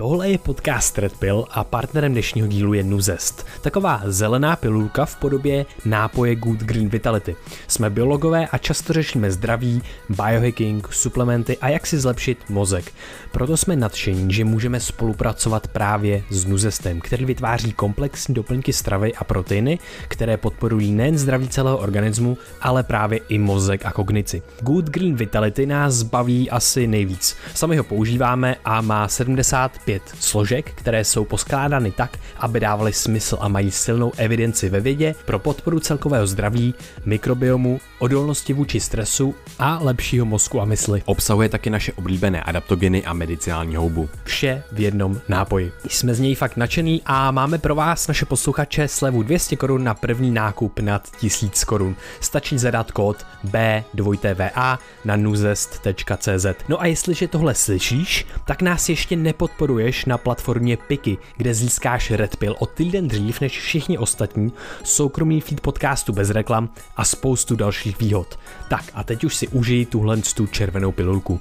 Tohle je podcast Red Pill a partnerem dnešního dílu je Nuzest. Taková zelená pilulka v podobě nápoje Good Green Vitality. Jsme biologové a často řešíme zdraví, biohacking, suplementy a jak si zlepšit mozek. Proto jsme nadšení, že můžeme spolupracovat právě s Nuzestem, který vytváří komplexní doplňky stravy a proteiny, které podporují nejen zdraví celého organismu, ale právě i mozek a kognici. Good Green Vitality nás baví asi nejvíc. Sami ho používáme a má 75 pět složek, které jsou poskládány tak, aby dávaly smysl a mají silnou evidenci ve vědě pro podporu celkového zdraví, mikrobiomu, odolnosti vůči stresu a lepšího mozku a mysli. Obsahuje taky naše oblíbené adaptogeny a medicinální houbu. Vše v jednom nápoji. Jsme z něj fakt nadšený a máme pro vás, naše posluchače, slevu 200 korun na první nákup nad 1000 korun. Stačí zadat kód B2TVA na nuzest.cz. No a jestliže tohle slyšíš, tak nás ještě nepodporuje podporuješ na platformě Piky, kde získáš Red Pill o týden dřív než všichni ostatní, soukromý feed podcastu bez reklam a spoustu dalších výhod. Tak a teď už si užij tuhle tu červenou pilulku.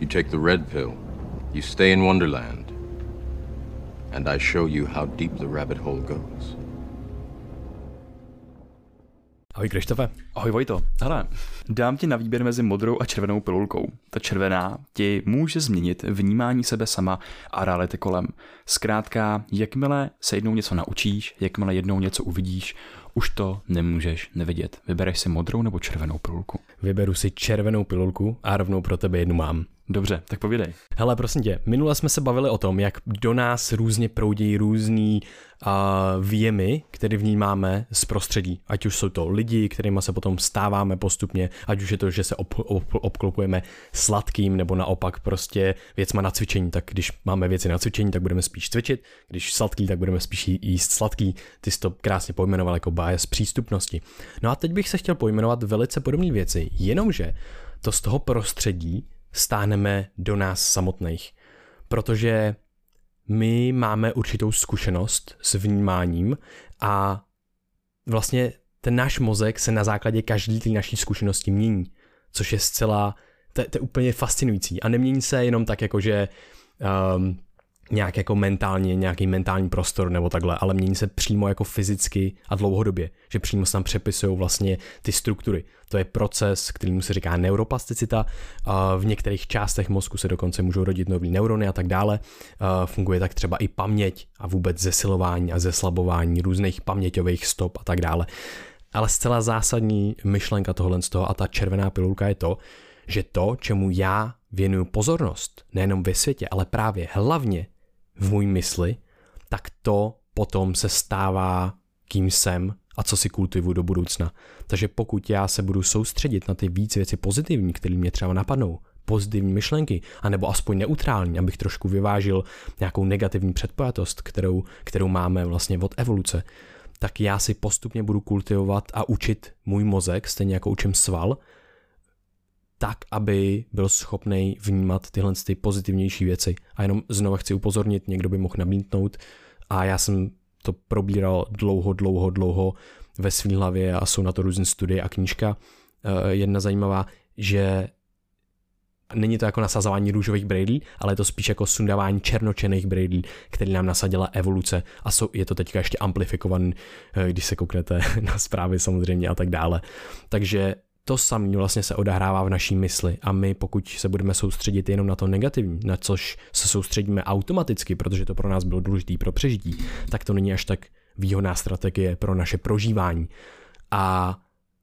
You take the red pill, you stay in Wonderland, and I show you how deep the rabbit hole goes. Ahoj Krištofe. Ahoj Vojto. Hele, dám ti na výběr mezi modrou a červenou pilulkou. Ta červená ti může změnit vnímání sebe sama a reality kolem. Zkrátka, jakmile se jednou něco naučíš, jakmile jednou něco uvidíš, už to nemůžeš nevidět. Vybereš si modrou nebo červenou pilulku? Vyberu si červenou pilulku a rovnou pro tebe jednu mám. Dobře, tak povídej. Hele, prosím tě, minule jsme se bavili o tom, jak do nás různě proudí různý uh, výjemy, které vnímáme z prostředí. Ať už jsou to lidi, kterými se potom stáváme postupně, ať už je to, že se ob, ob, obklopujeme sladkým, nebo naopak prostě věcma na cvičení. Tak když máme věci na cvičení, tak budeme spíš cvičit, když sladký, tak budeme spíš jíst sladký. Ty jsi to krásně pojmenoval jako bias přístupnosti. No a teď bych se chtěl pojmenovat velice podobné věci, jenomže to z toho prostředí stáhneme do nás samotných. Protože my máme určitou zkušenost s vnímáním a vlastně ten náš mozek se na základě každé té naší zkušenosti mění, což je zcela, to, to je úplně fascinující a nemění se jenom tak jako, že um, nějak jako mentálně, nějaký mentální prostor nebo takhle, ale mění se přímo jako fyzicky a dlouhodobě, že přímo se tam přepisují vlastně ty struktury. To je proces, kterýmu se říká neuroplasticita. V některých částech mozku se dokonce můžou rodit nový neurony a tak dále. Funguje tak třeba i paměť a vůbec zesilování a zeslabování různých paměťových stop a tak dále. Ale zcela zásadní myšlenka tohle z toho a ta červená pilulka je to, že to, čemu já věnuju pozornost, nejenom ve světě, ale právě hlavně v můj mysli, tak to potom se stává kým jsem a co si kultivuju do budoucna. Takže pokud já se budu soustředit na ty víc věci pozitivní, které mě třeba napadnou, pozitivní myšlenky, anebo aspoň neutrální, abych trošku vyvážil nějakou negativní předpojatost, kterou, kterou máme vlastně od evoluce, tak já si postupně budu kultivovat a učit můj mozek, stejně jako učím sval, tak, aby byl schopný vnímat tyhle ty pozitivnější věci. A jenom znova chci upozornit, někdo by mohl nabídnout a já jsem to probíral dlouho, dlouho, dlouho ve své hlavě a jsou na to různé studie a knížka. Eh, jedna zajímavá, že není to jako nasazování růžových braidlí, ale je to spíš jako sundávání černočených braidlí, který nám nasadila evoluce a jsou, je to teďka ještě amplifikovaný, eh, když se kouknete na zprávy samozřejmě a tak dále. Takže to samé vlastně se odehrává v naší mysli a my pokud se budeme soustředit jenom na to negativní, na což se soustředíme automaticky, protože to pro nás bylo důležité pro přežití, tak to není až tak výhodná strategie pro naše prožívání. A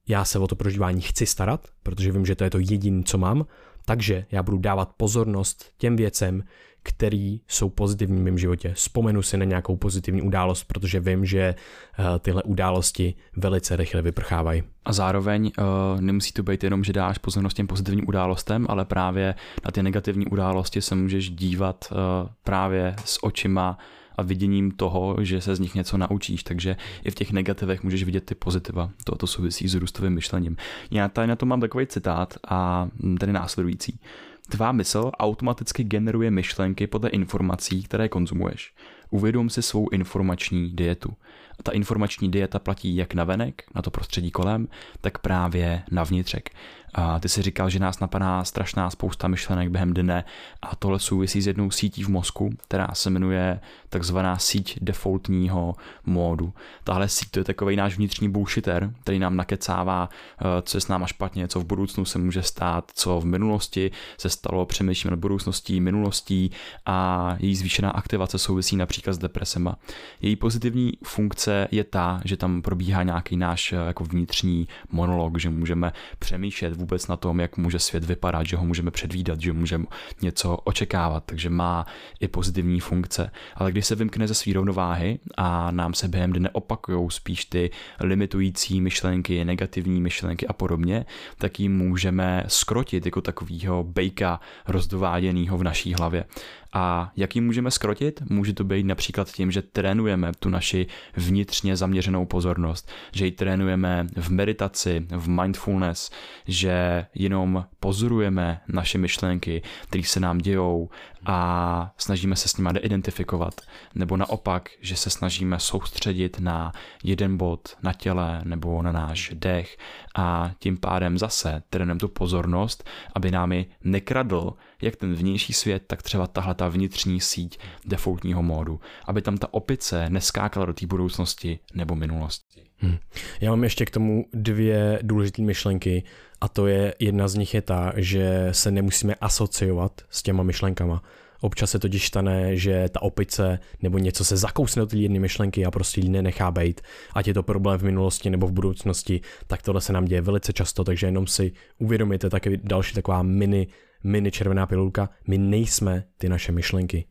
já se o to prožívání chci starat, protože vím, že to je to jediné, co mám, takže já budu dávat pozornost těm věcem, které jsou pozitivní v mém životě. Vzpomenu si na nějakou pozitivní událost, protože vím, že eh, tyhle události velice rychle vyprchávají. A zároveň uh, nemusí to být jenom, že dáš pozornost těm pozitivním událostem, ale právě na ty negativní události se můžeš dívat uh, právě s očima a viděním toho, že se z nich něco naučíš. Takže i v těch negativech můžeš vidět ty pozitiva. To, to souvisí s růstovým myšlením. Já tady na to mám takový citát a ten je následující. Tvá mysl automaticky generuje myšlenky podle informací, které konzumuješ. Uvědom si svou informační dietu. A ta informační dieta platí jak na venek, na to prostředí kolem, tak právě na vnitřek. A ty si říkal, že nás napadá strašná spousta myšlenek během dne a tohle souvisí s jednou sítí v mozku, která se jmenuje takzvaná síť defaultního módu. Tahle síť to je takový náš vnitřní bullshitter, který nám nakecává, eh, co je s náma špatně, co v budoucnu se může stát, co v minulosti se stalo, přemýšlíme nad budoucností, minulostí a její zvýšená aktivace souvisí například s depresema. Její pozitivní funkce je ta, že tam probíhá nějaký náš eh, jako vnitřní monolog, že můžeme přemýšlet vůbec na tom, jak může svět vypadat, že ho můžeme předvídat, že můžeme něco očekávat, takže má i pozitivní funkce. Ale když se vymkne ze své rovnováhy a nám se během dne opakují spíš ty limitující myšlenky, negativní myšlenky a podobně, tak ji můžeme skrotit jako takového bejka rozdováděného v naší hlavě. A jak ji můžeme skrotit? Může to být například tím, že trénujeme tu naši vnitřně zaměřenou pozornost, že ji trénujeme v meditaci, v mindfulness, že jenom pozorujeme naše myšlenky, které se nám dějou a snažíme se s nimi neidentifikovat, nebo naopak, že se snažíme soustředit na jeden bod na těle nebo na náš dech a tím pádem zase trénujeme tu pozornost, aby námi nekradl jak ten vnější svět, tak třeba tahle ta vnitřní síť defaultního módu, aby tam ta opice neskákala do té budoucnosti nebo minulosti. Hmm. Já mám ještě k tomu dvě důležité myšlenky a to je, jedna z nich je ta, že se nemusíme asociovat s těma myšlenkama. Občas se totiž stane, že ta opice nebo něco se zakousne do té jedné myšlenky a prostě ji nenechá být. Ať je to problém v minulosti nebo v budoucnosti, tak tohle se nám děje velice často, takže jenom si uvědomíte taky další taková mini, mini červená pilulka. My nejsme ty naše myšlenky.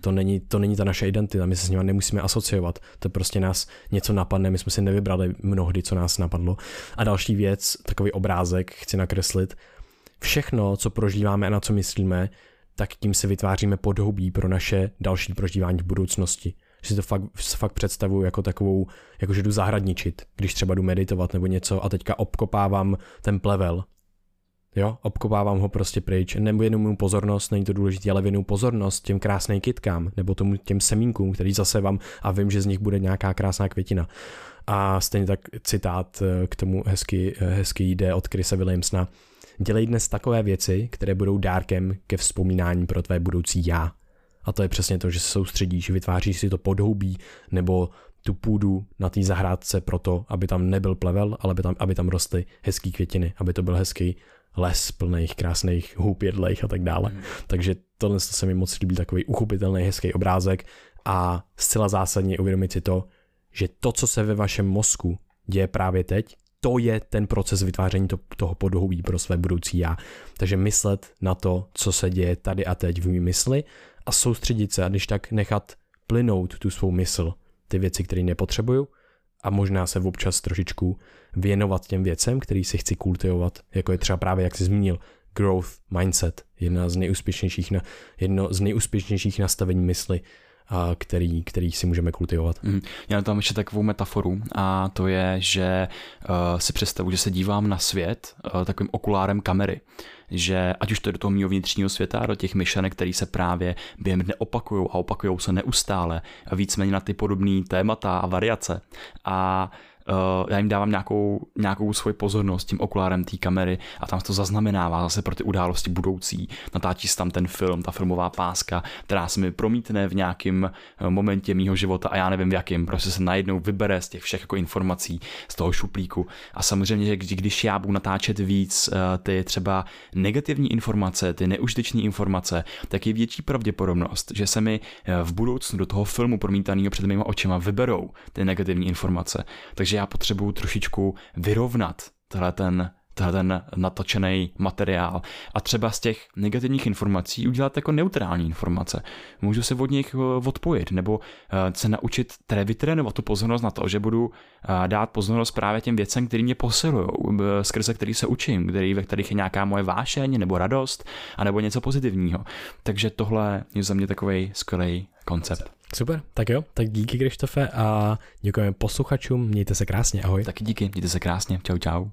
To není, to není ta naše identita, my se s nimi nemusíme asociovat. To prostě nás něco napadne, my jsme si nevybrali mnohdy, co nás napadlo. A další věc, takový obrázek chci nakreslit. Všechno, co prožíváme a na co myslíme, tak tím se vytváříme podhoubí pro naše další prožívání v budoucnosti. Že si to fakt, fakt představuju jako takovou, jako že jdu zahradničit, když třeba jdu meditovat nebo něco a teďka obkopávám ten plevel. Jo, obkopávám ho prostě pryč, nebo jenom mu pozornost, není to důležité, ale věnuju pozornost těm krásným kytkám, nebo tomu těm semínkům, který zase vám a vím, že z nich bude nějaká krásná květina. A stejně tak citát eh, k tomu hezky, eh, hezky jde od Chrisa Williamsona, Dělej dnes takové věci, které budou dárkem ke vzpomínání pro tvé budoucí já. A to je přesně to, že se soustředíš, vytváříš si to podhoubí nebo tu půdu na té zahrádce proto, aby tam nebyl plevel, ale aby tam, aby tam rostly hezký květiny, aby to byl hezký les plných krásných hůb jedlejch a tak dále. Mm. Takže tohle se mi moc líbí, takový uchopitelný hezký obrázek a zcela zásadně uvědomit si to, že to, co se ve vašem mozku děje právě teď, to je ten proces vytváření to, toho podhoubí pro své budoucí já. Takže myslet na to, co se děje tady a teď v mý mysli a soustředit se a když tak nechat plynout tu svou mysl, ty věci, které nepotřebuju a možná se občas trošičku věnovat těm věcem, který si chci kultivovat, jako je třeba právě, jak jsi zmínil, growth mindset, jedna z nejúspěšnějších, jedno z nejúspěšnějších nastavení mysli, který, který si můžeme kultivovat. Mm. Já tam ještě takovou metaforu a to je, že uh, si představu, že se dívám na svět uh, takovým okulárem kamery že ať už to je do toho mého vnitřního světa, do těch myšlenek, které se právě během dne opakují a opakují se neustále a víceméně na ty podobné témata a variace. A já jim dávám nějakou, nějakou svoji pozornost tím okulárem té kamery a tam se to zaznamenává zase pro ty události budoucí. Natáčí se tam ten film, ta filmová páska, která se mi promítne v nějakém eh, momentě mýho života a já nevím v jakém, prostě se najednou vybere z těch všech jako informací z toho šuplíku. A samozřejmě, že když já budu natáčet víc uh, ty třeba negativní informace, ty neužitečné informace, tak je větší pravděpodobnost, že se mi v budoucnu do toho filmu promítaného před mýma očima vyberou ty negativní informace. Takže já potřebuju trošičku vyrovnat tenhle ten ten natočený materiál a třeba z těch negativních informací udělat jako neutrální informace. Můžu se od nich eh, odpojit nebo eh, se naučit vytrénovat tu pozornost na to, že budu eh, dát pozornost právě těm věcem, které mě posilují, skrze který se učím, který, ve kterých je nějaká moje vášeň nebo radost, anebo něco pozitivního. Takže tohle je za mě takový skvělý koncept. Super, tak jo, tak díky Krištofe a děkujeme posluchačům, mějte se krásně, ahoj. Taky díky, mějte se krásně, čau čau.